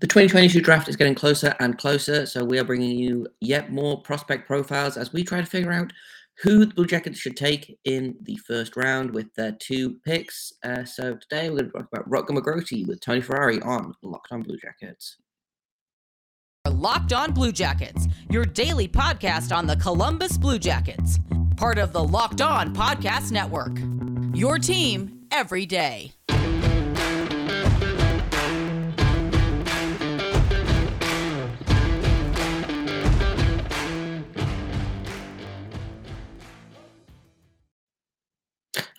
The 2022 draft is getting closer and closer, so we are bringing you yet more prospect profiles as we try to figure out who the Blue Jackets should take in the first round with their two picks. Uh, so today we're going to talk about Rutger McGroarty with Tony Ferrari on Locked On Blue Jackets. Locked On Blue Jackets, your daily podcast on the Columbus Blue Jackets, part of the Locked On Podcast Network. Your team every day.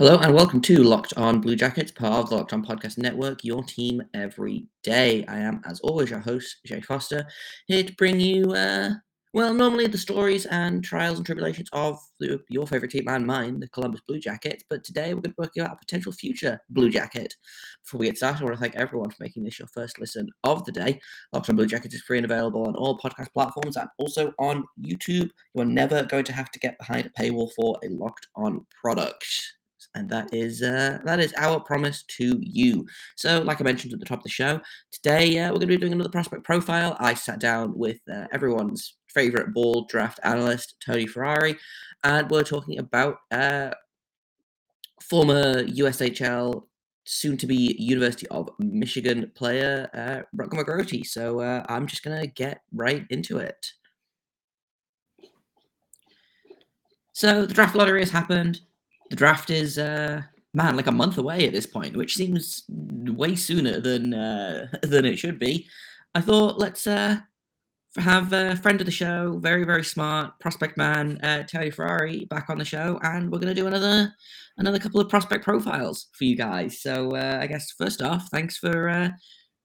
Hello and welcome to Locked On Blue Jackets, part of the Locked On Podcast Network, your team every day. I am, as always, your host, Jay Foster, here to bring you, uh, well, normally the stories and trials and tribulations of the, your favorite team and mine, the Columbus Blue Jackets. But today we're going to talk about a potential future Blue Jacket. Before we get started, I want to thank everyone for making this your first listen of the day. Locked On Blue Jackets is free and available on all podcast platforms and also on YouTube. You are never going to have to get behind a paywall for a Locked On product and that is uh, that is our promise to you. So, like I mentioned at the top of the show, today uh, we're going to be doing another prospect profile. I sat down with uh, everyone's favorite ball draft analyst, Tony Ferrari, and we're talking about uh, former USHL. Soon to be University of Michigan player, uh, Rutger. So uh, I'm just going to get right into it. So the draft lottery has happened the draft is uh, man like a month away at this point, which seems way sooner than uh, than it should be. I thought let's uh, have a friend of the show, very very smart prospect man, uh, Terry Ferrari, back on the show, and we're gonna do another another couple of prospect profiles for you guys. So uh, I guess first off, thanks for uh,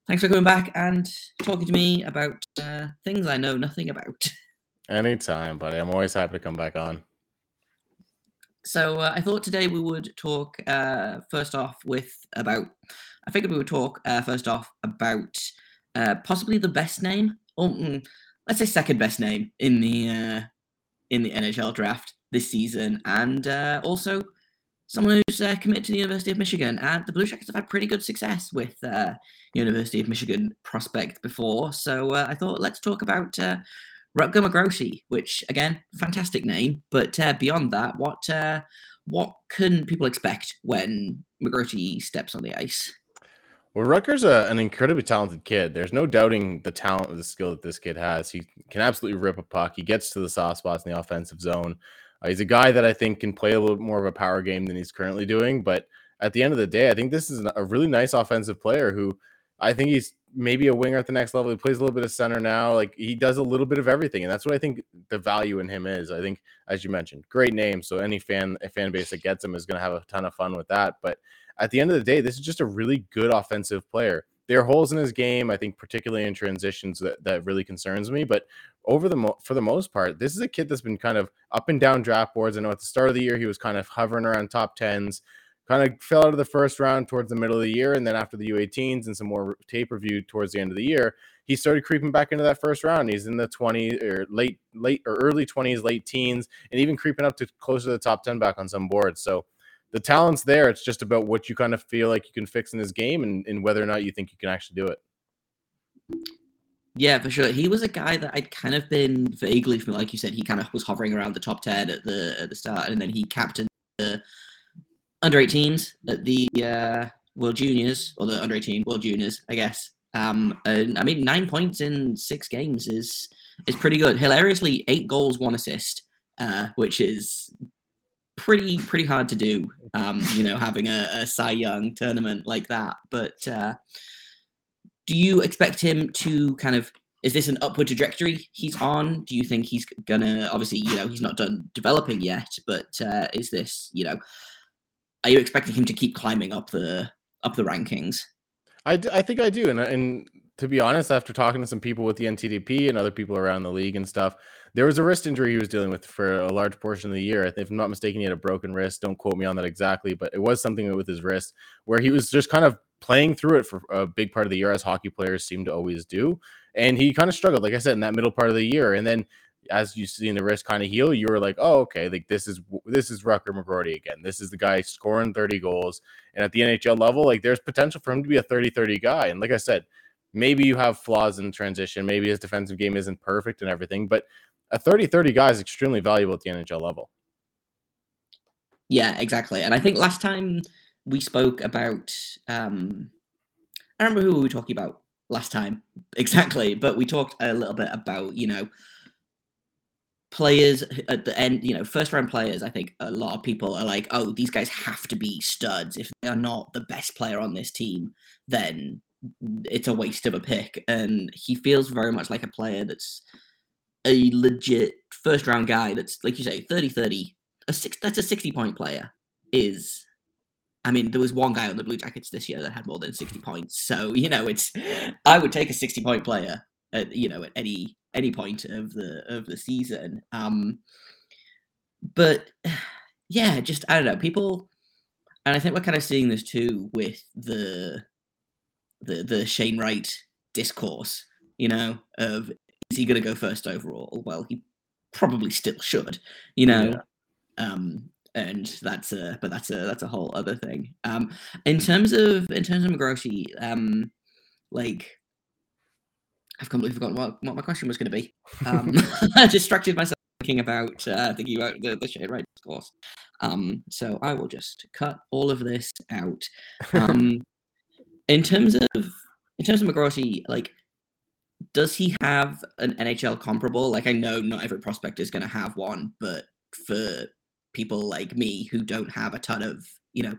thanks for coming back and talking to me about uh, things I know nothing about. Anytime, buddy. I'm always happy to come back on. So uh, I thought today we would talk uh, first off with about. I figured we would talk uh, first off about uh, possibly the best name, or mm, let's say second best name in the uh, in the NHL draft this season, and uh, also someone who's committed to the University of Michigan. And the Blue Jackets have had pretty good success with University of Michigan prospect before, so I thought let's talk about Rutger McGroarty, which again, fantastic name. But uh, beyond that, what uh, what can people expect when McGroarty steps on the ice? Well, Rutger's a, an incredibly talented kid. There's no doubting the talent, and the skill that this kid has. He can absolutely rip a puck. He gets to the soft spots in the offensive zone. Uh, he's a guy that I think can play a little more of a power game than he's currently doing. But at the end of the day, I think this is a really nice offensive player who I think he's maybe a winger at the next level. He plays a little bit of center now. Like he does a little bit of everything, and that's what I think the value in him is. I think, as you mentioned, great name. So any fan a fan base that gets him is going to have a ton of fun with that. But at the end of the day, this is just a really good offensive player. There are holes in his game, I think, particularly in transitions that, that really concerns me. But over the mo- for the most part, this is a kid that's been kind of up and down draft boards. I know at the start of the year he was kind of hovering around top tens kind of fell out of the first round towards the middle of the year. And then after the U18s and some more tape review towards the end of the year, he started creeping back into that first round. He's in the 20 or late, late or early 20s, late teens, and even creeping up to close to the top 10 back on some boards. So the talent's there. It's just about what you kind of feel like you can fix in his game and, and whether or not you think you can actually do it. Yeah, for sure. He was a guy that I'd kind of been vaguely familiar. Like you said, he kind of was hovering around the top 10 at the at the start, and then he captained the under 18s at the uh, World Juniors or the under 18 World Juniors, I guess. Um, and I mean, nine points in six games is is pretty good. Hilariously, eight goals, one assist, uh, which is pretty pretty hard to do. Um, you know, having a, a Cy Young tournament like that. But uh, do you expect him to kind of? Is this an upward trajectory he's on? Do you think he's gonna? Obviously, you know, he's not done developing yet, but uh, is this, you know? Are you expecting him to keep climbing up the up the rankings? I, I think I do, and and to be honest, after talking to some people with the NTDP and other people around the league and stuff, there was a wrist injury he was dealing with for a large portion of the year. If I'm not mistaken, he had a broken wrist. Don't quote me on that exactly, but it was something with his wrist where he was just kind of playing through it for a big part of the year, as hockey players seem to always do. And he kind of struggled, like I said, in that middle part of the year. And then as you see in the wrist kind of heal, you were like, oh, okay, like this is this is Rutger McGroarty again. This is the guy scoring 30 goals. And at the NHL level, like there's potential for him to be a 30-30 guy. And like I said, maybe you have flaws in transition, maybe his defensive game isn't perfect and everything, but a 30-30 guy is extremely valuable at the NHL level. Yeah, exactly. And I think last time we spoke about um I remember who we were talking about last time exactly, but we talked a little bit about, you know, players at the end, you know, first round players, I think a lot of people are like, oh, these guys have to be studs. If they are not the best player on this team, then it's a waste of a pick. And he feels very much like a player that's a legit first round guy that's, like you say, 30 30. A six, that's a 60 point player is I mean, there was one guy on the Blue Jackets this year that had more than 60 points. So, you know, it's I would take a 60 point player at you know at any any point of the of the season. Um but yeah, just I don't know, people and I think we're kind of seeing this too with the the the Shane Wright discourse, you know, of is he gonna go first overall? Well, he probably still should, you know. Yeah. Um and that's a but that's a that's a whole other thing. Um, in terms of in terms of McGroshy, um, like I've completely forgotten what, what my question was going to be. Um, I distracted myself thinking about uh, thinking about the the Shane Wright course. Um, so I will just cut all of this out. Um, in terms of in terms of McGroshy, like does he have an NHL comparable? Like I know not every prospect is going to have one, but for people like me who don't have a ton of you know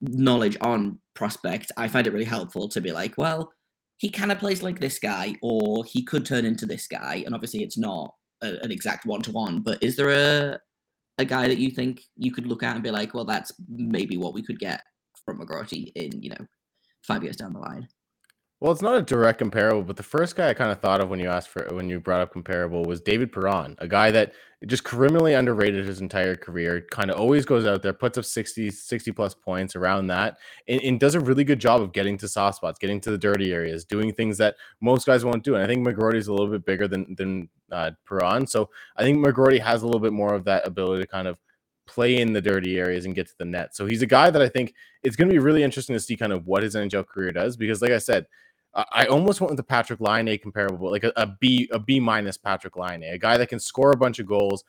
knowledge on prospect i find it really helpful to be like well he kind of plays like this guy or he could turn into this guy and obviously it's not a, an exact one-to-one but is there a a guy that you think you could look at and be like well that's maybe what we could get from McGroshy in you know five years down the line well, it's not a direct comparable, but the first guy I kind of thought of when you asked for when you brought up comparable was David Perron, a guy that just criminally underrated his entire career, kind of always goes out there, puts up 60, 60 plus points around that, and, and, does a really good job of getting to soft spots, getting to the dirty areas, doing things that most guys won't do. And I think McGroarty's a little bit bigger than than uh, Perron, so I think McGroarty has a little bit more of that ability to kind of play in the dirty areas and get to the net. So he's a guy that I think it's going to be really interesting to see kind of what his NHL career does because, like I said I almost went with the Patrik Laine comparable, like a, a B, a B minus Patrik Laine, a guy that can score a bunch of goals.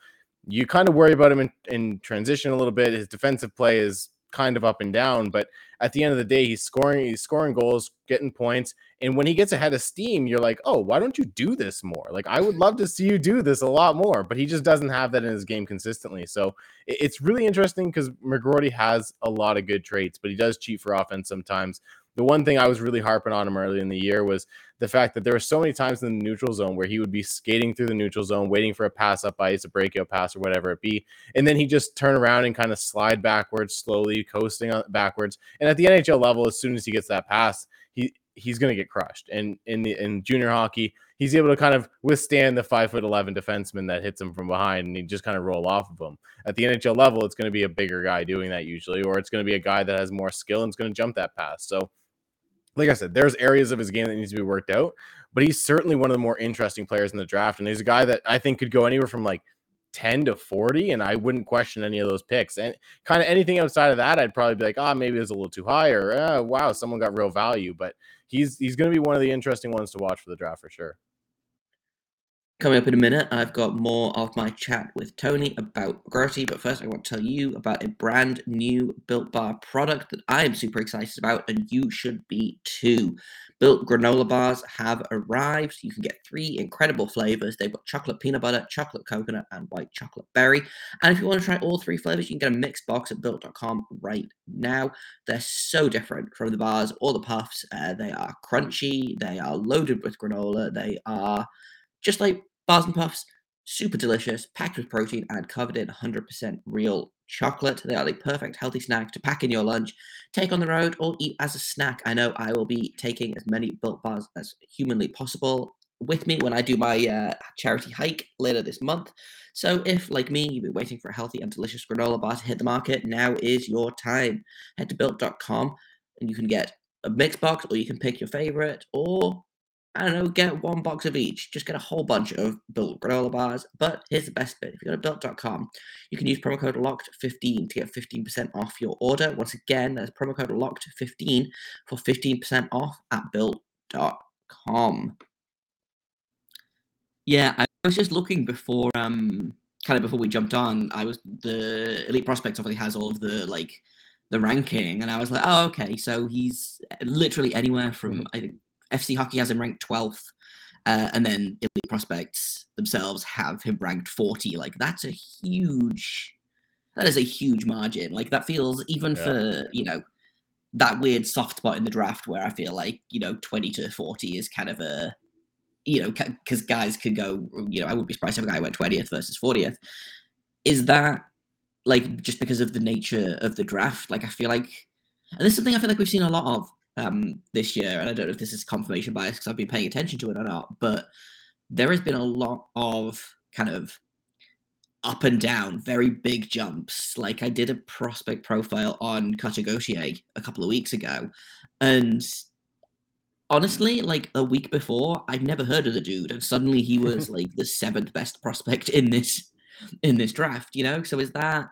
You kind of worry about him in, in transition a little bit. His defensive play is kind of up and down, but at the end of the day, he's scoring, he's scoring goals, getting points. And when he gets ahead of steam, you're like, oh, why don't you do this more? Like, I would love to see you do this a lot more, but he just doesn't have that in his game consistently. So it's really interesting because McGroarty has a lot of good traits, but he does cheat for offense sometimes the one thing I was really harping on him early in the year was the fact that there were so many times in the neutral zone where he would be skating through the neutral zone, waiting for a pass up ice, a breakout pass, or whatever it be, and then he just turn around and kind of slide backwards, slowly coasting backwards. And at the NHL level, as soon as he gets that pass, he he's going to get crushed. And in the in junior hockey, he's able to kind of withstand the five foot eleven defenseman that hits him from behind, and he just kind of roll off of him. At the NHL level, it's going to be a bigger guy doing that usually, or it's going to be a guy that has more skill and is going to jump that pass. So like I said, there's areas of his game that needs to be worked out, but he's certainly one of the more interesting players in the draft. And he's a guy that I think could go anywhere from like 10 to 40, and I wouldn't question any of those picks. And kind of anything outside of that, I'd probably be like, oh, maybe it's a little too high, or oh, wow, someone got real value. But he's he's going to be one of the interesting ones to watch for the draft for sure. Coming up in a minute, I've got more of my chat with Tony about McGroshy, but first I want to tell you about a brand new Built Bar product that I am super excited about, and you should be too. Built granola bars have arrived. You can get three incredible flavors. They've got chocolate peanut butter, chocolate coconut, and white chocolate berry. And if you want to try all three flavors, you can get a mixed box at built.com right now. They're so different from the bars or the puffs. Uh, they are crunchy, they are loaded with granola, they are just like Bars and Puffs, super delicious, packed with protein and covered in 100% real chocolate. They are the perfect healthy snack to pack in your lunch, take on the road, or eat as a snack. I know I will be taking as many built bars as humanly possible with me when I do my uh, charity hike later this month. So, if, like me, you've been waiting for a healthy and delicious granola bar to hit the market, now is your time. Head to built.com and you can get a mix box, or you can pick your favorite, or I don't know, get one box of each. Just get a whole bunch of built granola bars. But here's the best bit. If you go to built.com, you can use promo code LOCKED15 to get 15% off your order. Once again, there's promo code LOCKED15 for 15% off at built.com. Yeah, I was just looking before um kind of before we jumped on. I was the elite prospects obviously has all of the like the ranking, and I was like, oh okay, so he's literally anywhere from I think FC Hockey has him ranked twelfth, uh, and then elite prospects themselves have him ranked forty. Like that's a huge, that is a huge margin. Like that feels even Yeah. for you know that weird soft spot in the draft where I feel like you know twenty to forty is kind of a you know because guys could go you know I wouldn't be surprised if a guy went twentieth versus fortieth. Is that like just because of the nature of the draft? Like I feel like, and this is something I feel like we've seen a lot of um this year, and I don't know if this is confirmation bias because I've been paying attention to it or not, but there has been a lot of kind of up and down, very big jumps. Like I did a prospect profile on Cutter Gauthier a couple of weeks ago, and honestly, like a week before, I'd never heard of the dude, and suddenly he was like the seventh best prospect in this in this draft. You know, so is that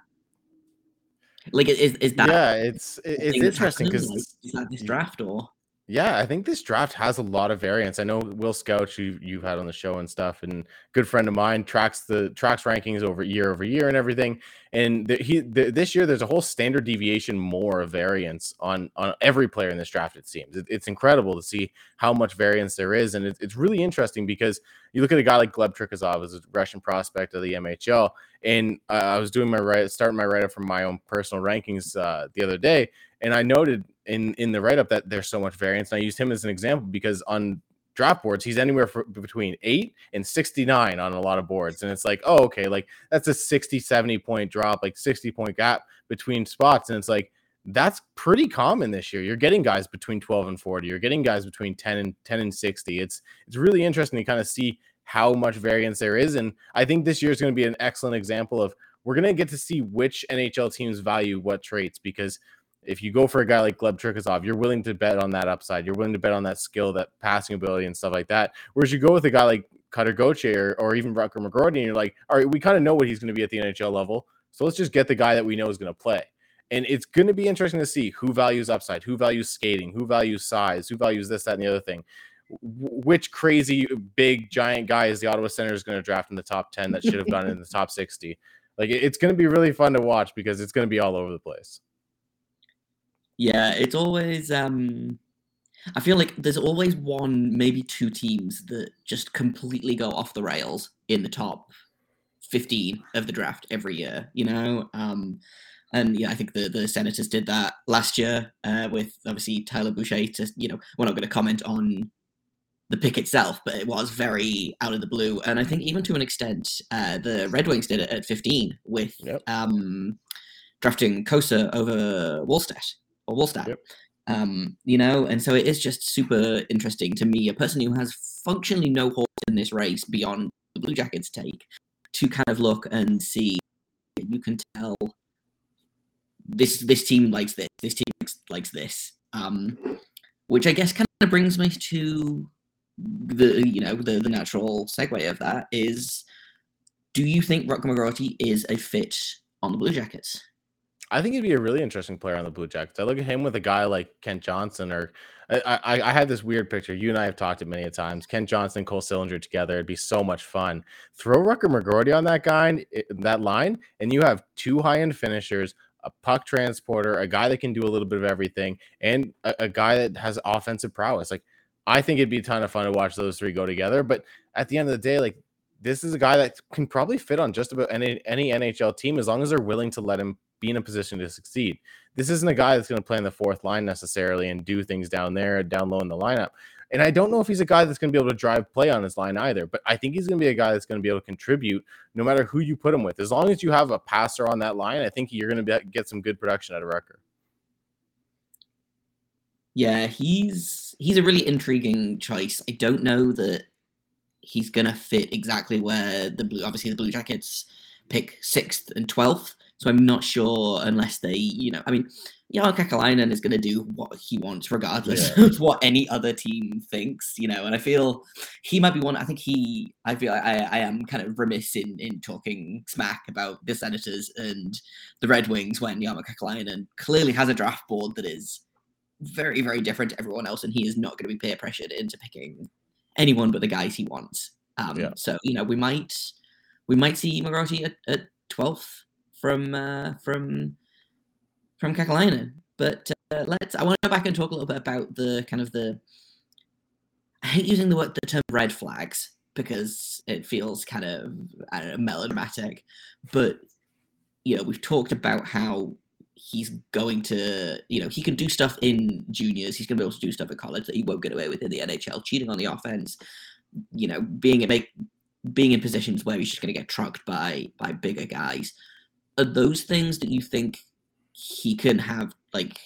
like is is that yeah, it's it's interesting because Like, is that this draft or Yeah, I think this draft has a lot of variance. I know Will Scouch, you you've had on the show and stuff, and good friend of mine tracks the tracks rankings over year over year and everything. And the, he the, this year there's a whole standard deviation more of variance on on every player in this draft. It seems it, it's incredible to see how much variance there is, and it, it's really interesting because you look at a guy like Gleb Trikozov as a Russian prospect of the MHL, and uh, I was doing my right starting my write up from my own personal rankings uh, the other day, and I noted in in the write up that there's so much variance. And I used him as an example because on draft boards he's anywhere between 8 and 69 on a lot of boards and it's like oh okay like that's a 60 70 point drop like 60 point gap between spots and it's like that's pretty common this year you're getting guys between 12 and 40 you're getting guys between 10 and 10 and 60 it's it's really interesting to kind of see how much variance there is and i think this year is going to be an excellent example of we're going to get to see which nhl teams value what traits because if you go for a guy like Gleb Trikozov, you're willing to bet on that upside. You're willing to bet on that skill, that passing ability, and stuff like that. Whereas you go with a guy like Cutter Gauthier or, or even Rutger McGroarty, and you're like, all right, we kind of know what he's going to be at the NHL level. So let's just get the guy that we know is going to play. And it's going to be interesting to see who values upside, who values skating, who values size, who values this, that, and the other thing. Wh- Which crazy, big, giant guy is the Ottawa Senators going to draft in the top 10 that should have gone in the top 60? Like, it's going to be really fun to watch because it's going to be all over the place. Yeah, it's always um I feel like there's always one, maybe two teams that just completely go off the rails in the top 15 of the draft every year, you know? Um and yeah, I think the the Senators did that last year uh, with obviously Tyler Boucher. To you know, we're not going to comment on the pick itself, but it was very out of the blue. And I think even to an extent, uh, the Red Wings did it at 15 with Yep. um, drafting Cossa over Wallstedt or Wallstadt. Yep. Um, you know, and so it is just super interesting to me, a person who has functionally no horse in this race beyond the Blue Jackets take, to kind of look and see. You can tell this this team likes this, this team likes, likes this, um, which I guess kind of brings me to the you know the the natural segue of that is, do you think Rutger McGroarty is a fit on the Blue Jackets? I think he'd be a really interesting player on the Blue Jackets. I look at him with a guy like Kent Johnson, or I, I, I have this weird picture. You and I have talked it many a times. Kent Johnson, Cole Sillinger together, it'd be so much fun. Throw Rutger McGroarty on that guy, eh, that line, and you have two high end finishers, a puck transporter, a guy that can do a little bit of everything, and a, a guy that has offensive prowess. Like I think it'd be a ton of fun to watch those three go together. But at the end of the day, like this is a guy that can probably fit on just about any any NHL team as long as they're willing to let him be in a position to succeed. This isn't a guy that's going to play in the fourth line necessarily and do things down there, down low in the lineup. And I don't know if he's a guy that's going to be able to drive play on his line either, but I think he's going to be a guy that's going to be able to contribute no matter who you put him with. As long as you have a passer on that line, I think you're going to be, get some good production out of Rutger. Yeah, he's he's a really intriguing choice. I don't know that he's gonna fit exactly where the blue obviously the Blue Jackets pick sixth and twelfth. So I'm not sure unless they, you know, I mean, Jan Kekalainen is gonna do what he wants regardless Yeah. of what any other team thinks, you know. And I feel he might be one. I think he. I feel I, I am kind of remiss in in talking smack about the Senators and the Red Wings when Jan Kekalainen clearly has a draft board that is very, very different to everyone else, and he is not going to be peer pressured into picking anyone but the guys he wants. Um, Yeah. So you know we might we might see McGroarty at, at 12th from uh, from from Kekalainen. But uh, let's. I want to go back and talk a little bit about the kind of the. I hate using the word the term red flags because it feels kind of know melodramatic, but you know we've talked about how he's going to you know he can do stuff in juniors. He's going to be able to do stuff at college that he won't get away with in the nhl cheating on the offense you know being a make being in positions where he's just going to get trucked by by bigger guys. Are those things that you think he can have like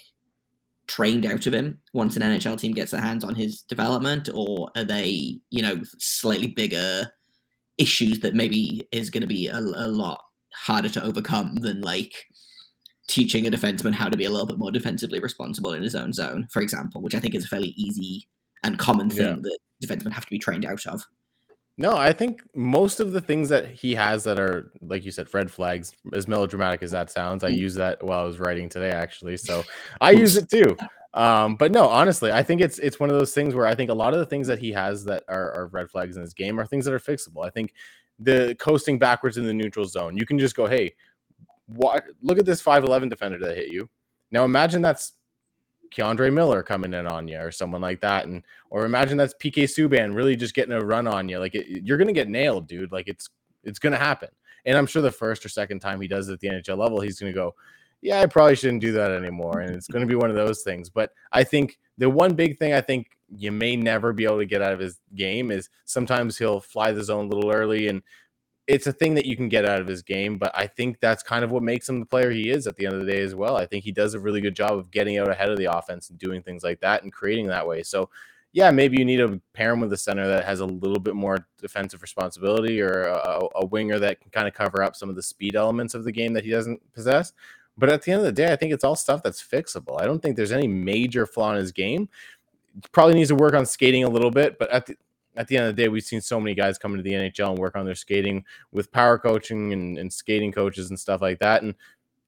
trained out of him once an nhl team gets their hands on his development? Or are they you know slightly bigger issues that maybe is going to be a, a lot harder to overcome than like teaching a defenseman how to be a little bit more defensively responsible in his own zone, for example, which I think is a fairly easy and common thing Yeah. that defensemen have to be trained out of. No, I think most of the things that he has that are, like you said, red flags, as melodramatic as that sounds, I Mm. use that while I was writing today, actually. So I use it too. Um, but no, honestly, I think it's it's one of those things where I think a lot of the things that he has that are, are red flags in his game are things that are fixable. I think the coasting backwards in the neutral zone, you can just go, hey, what look at this 5'11 defender that hit you. Now imagine that's K'Andre Miller coming in on you or someone like that. And or imagine that's PK Subban really just getting a run on you. Like it, you're gonna get nailed, dude. Like it's it's gonna happen. And I'm sure the first or second time he does it at the NHL level, he's gonna go, Yeah, I probably shouldn't do that anymore. And it's gonna be one of those things. But I think the one big thing I think you may never be able to get out of his game is sometimes he'll fly the zone a little early and it's a thing that you can get out of his game, but I think that's kind of what makes him the player he is at the end of the day as well. I think he does a really good job of getting out ahead of the offense and doing things like that and creating that way. So, yeah, maybe you need to pair him with a center that has a little bit more defensive responsibility or a, a winger that can kind of cover up some of the speed elements of the game that he doesn't possess. But at the end of the day, I think it's all stuff that's fixable. I don't think there's any major flaw in his game. Probably needs to work on skating a little bit, but at the at the end of the day, we've seen so many guys come into the NHL and work on their skating with power coaching and, and skating coaches and stuff like that. And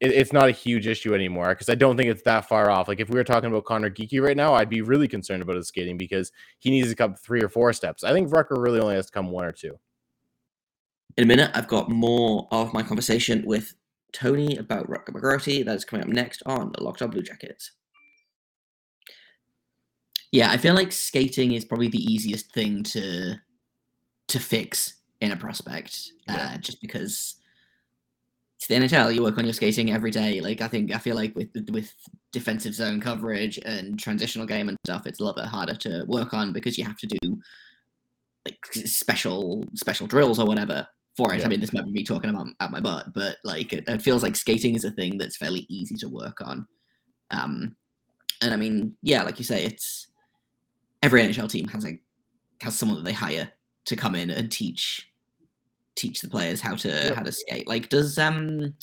it, it's not a huge issue anymore because I don't think it's that far off. Like if we were talking about Conor Geekie right now, I'd be really concerned about his skating because he needs to come three or four steps. I think Rutger really only has to come one or two. In a minute, I've got more of my conversation with Tony about Rutger McGroarty. That is coming up next on the Locked On Blue Jackets. Yeah, I feel like skating is probably the easiest thing to to fix in a prospect, Yeah. uh, just because it's the NHL. You work on your skating every day. Like I think I feel like with with defensive zone coverage and transitional game and stuff, it's a little bit harder to work on because you have to do like special special drills or whatever for it. Yeah. I mean, this might be me talking about at my butt, but like it, it feels like skating is a thing that's fairly easy to work on. Um, and I mean, yeah, like you say, it's every NHL team has like has someone that they hire to come in and teach teach the players how to how to skate. Like, does um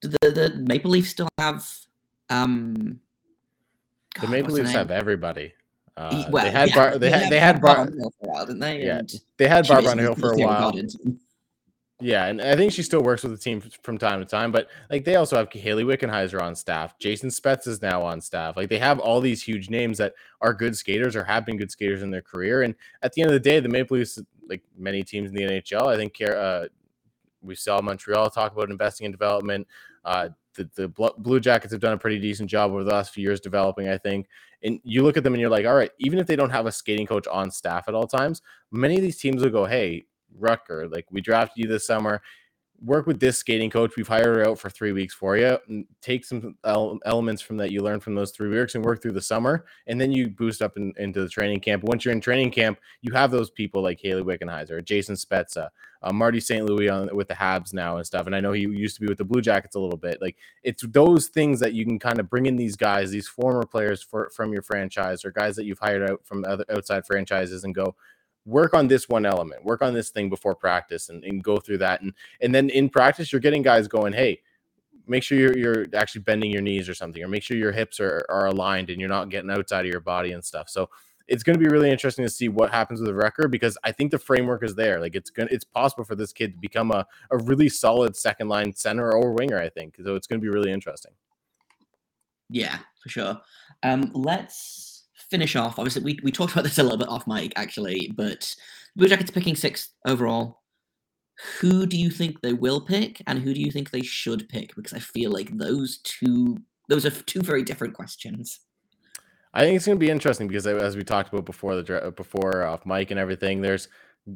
do the the Maple Leafs still have um The Maple Leafs have everybody. Uh, well, they had yeah, Bar- they had they had Bar Bar- Underhill for a while, didn't they? Yeah, And they had Barbara Underhill for a while. Yeah, and I think she still works with the team from time to time. But like they also have Hayley Wickenheiser on staff. Jason Spezza is now on staff. Like they have all these huge names that are good skaters or have been good skaters in their career. And at the end of the day, the Maple Leafs, like many teams in the NHL, I think. Uh, we saw Montreal talk about investing in development. Uh, the the Blue Jackets have done a pretty decent job over the last few years developing. I think. And you look at them and you're like, all right, even if they don't have a skating coach on staff at all times, many of these teams will go, hey, Rutger, like we drafted you this summer. Work with this skating coach. We've hired her out for three weeks for you. Take some el- elements from that you learned from those three weeks and work through the summer. And then you boost up in, into the training camp. Once you're in training camp, you have those people like Hayley Wickenheiser, Jason Spezza, uh, Marty St. Louis on with the Habs now and stuff. And I know he used to be with the Blue Jackets a little bit. Like it's those things that you can kind of bring in these guys, these former players for, from your franchise or guys that you've hired out from other outside franchises and go, work on this one element, work on this thing before practice and, and go through that. And and then in practice, you're getting guys going, hey, make sure you're you're actually bending your knees or something, or make sure your hips are, are aligned and you're not getting outside of your body and stuff. So it's going to be really interesting to see what happens with the record because I think the framework is there. Like it's going it's possible for this kid to become a, a really solid second line center or winger, I think. So it's going to be really interesting. Yeah, for sure. Um, let's finish off, obviously we, we talked about this a little bit off mic actually, but Blue Jackets picking sixth overall. Who do you think they will pick, and who do you think they should pick? Because I feel like those two those are two very different questions. I think it's going to be interesting because as we talked about before the uh, before uh, off mic and everything, there's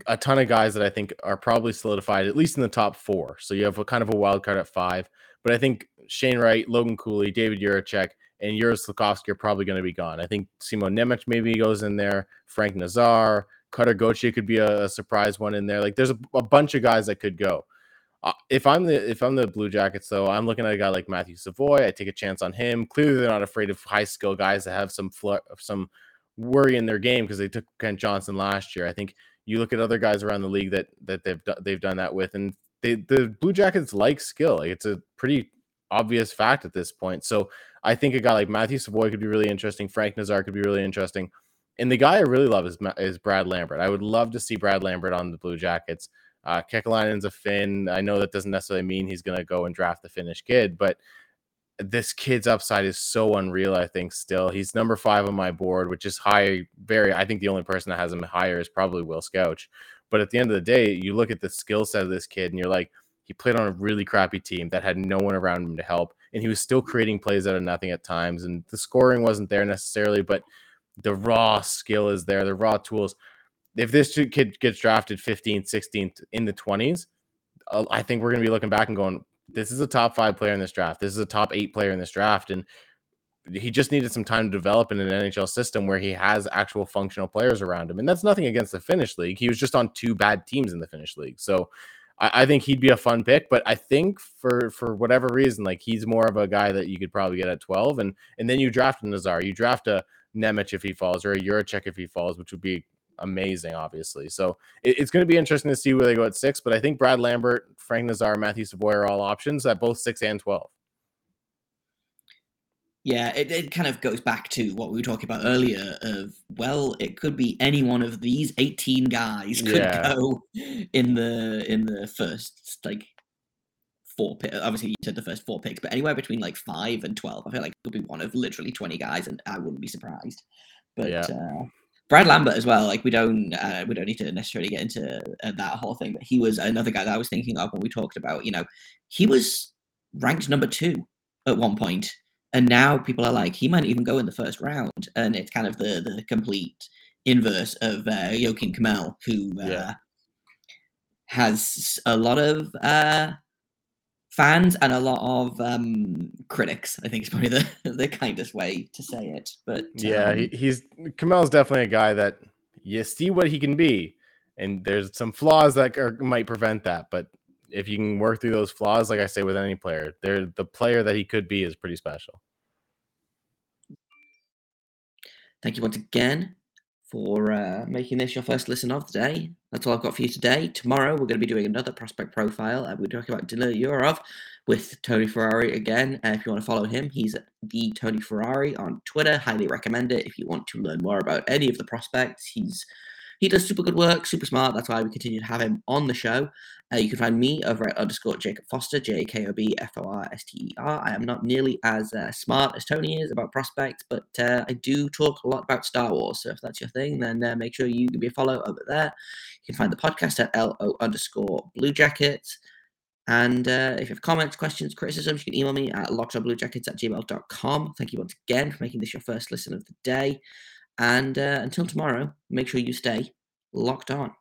a ton of guys that I think are probably solidified at least in the top four. So you have a kind of a wild card at five, but I think Shane Wright, Logan Cooley, David Jiricek, and Juraj Slafkovsky are probably going to be gone. I think Simon Nemec maybe goes in there. Frank Nazar, Cutter Gauthier could be a, a, surprise one in there. Like there's a, a bunch of guys that could go. Uh, if I'm the if I'm the Blue Jackets, though, I'm looking at a guy like Matthew Savoie. I take a chance on him. Clearly, they're not afraid of high skill guys that have some fl- some worry in their game because they took Kent Johnson last year. I think you look at other guys around the league that that they've they've done that with, and they the Blue Jackets like skill. Like it's a pretty obvious fact at this point. So I think a guy like Matthew Savoie could be really interesting. Frank Nazar could be really interesting. And the guy I really love is is Brad Lambert. I would love to see Brad Lambert on the Blue Jackets. Uh, Kekalainen's a Finn. I know that doesn't necessarily mean he's going to go and draft the Finnish kid, but this kid's upside is so unreal. I think still he's number five on my board, which is high. Very, I think the only person that has him higher is probably Will Scouch. But at the end of the day, you look at the skill set of this kid, and you're like, he played on a really crappy team that had no one around him to help, and he was still creating plays out of nothing at times. And the scoring wasn't there necessarily, but the raw skill is there, the raw tools. If this kid gets drafted 15th, 16th in the 20s, uh, I think we're going to be looking back and going, this is a top five player in this draft. This is a top eight player in this draft. And he just needed some time to develop in an NHL system where he has actual functional players around him. And that's nothing against the Finnish league. He was just on two bad teams in the Finnish league. So I, I, think he'd be a fun pick. But I think for for whatever reason, like he's more of a guy that you could probably get at 12. And and then you draft a Nazar, you draft a Nemec if he falls, or a Jiricek if he falls, which would be amazing, obviously. So it, it's going to be interesting to see where they go at six. But I think Brad Lambert, Frank Nazar, Matthew Savoie are all options at both six and 12. Yeah, it, it kind of goes back to what we were talking about earlier of well, it could be any one of these 18 guys could yeah. go in the in the first like four picks. Obviously, you said the first four picks, but anywhere between like five and 12, I feel like it could be one of literally 20 guys, and I wouldn't be surprised. But yeah. uh, Brad Lambert as well. Like we don't uh, we don't need to necessarily get into uh, that whole thing, but he was another guy that I was thinking of when we talked about. You know, he was ranked number two at one point, and now people are like he might even go in the first round, and it's kind of the the complete inverse of uh, Joakim Kemell, who uh, yeah. has a lot of uh, fans and a lot of um, critics. I think is probably the the kindest way to say it. But yeah, um, he, he's Kemell's definitely a guy that you see what he can be, and there's some flaws that are, might prevent that. But if you can work through those flaws, like I say with any player, they're the player that he could be is pretty special. Thank you once again for uh, making this your first listen of the day. That's all I've got for you today. Tomorrow, we're going to be doing another prospect profile. Uh, we're talking about Danila Yurov with Tony Ferrari again. Uh, if you want to follow him, he's the Tony Ferrari on Twitter. Highly recommend it if you want to learn more about any of the prospects. He's he does super good work, super smart. That's why we continue to have him on the show. Uh, you can find me over at underscore Jakob Forster, J K O B F O R S T E R. I am not nearly as uh, smart as Tony is about prospects, but uh, I do talk a lot about Star Wars. So if that's your thing, then uh, make sure you give me a follow over there. You can find the podcast at LO underscore Blue Jackets. And uh, if you have comments, questions, criticisms, you can email me at lockedonbluejackets at gmail.com. Thank you once again for making this your first listen of the day. And uh, until tomorrow, make sure you stay locked on.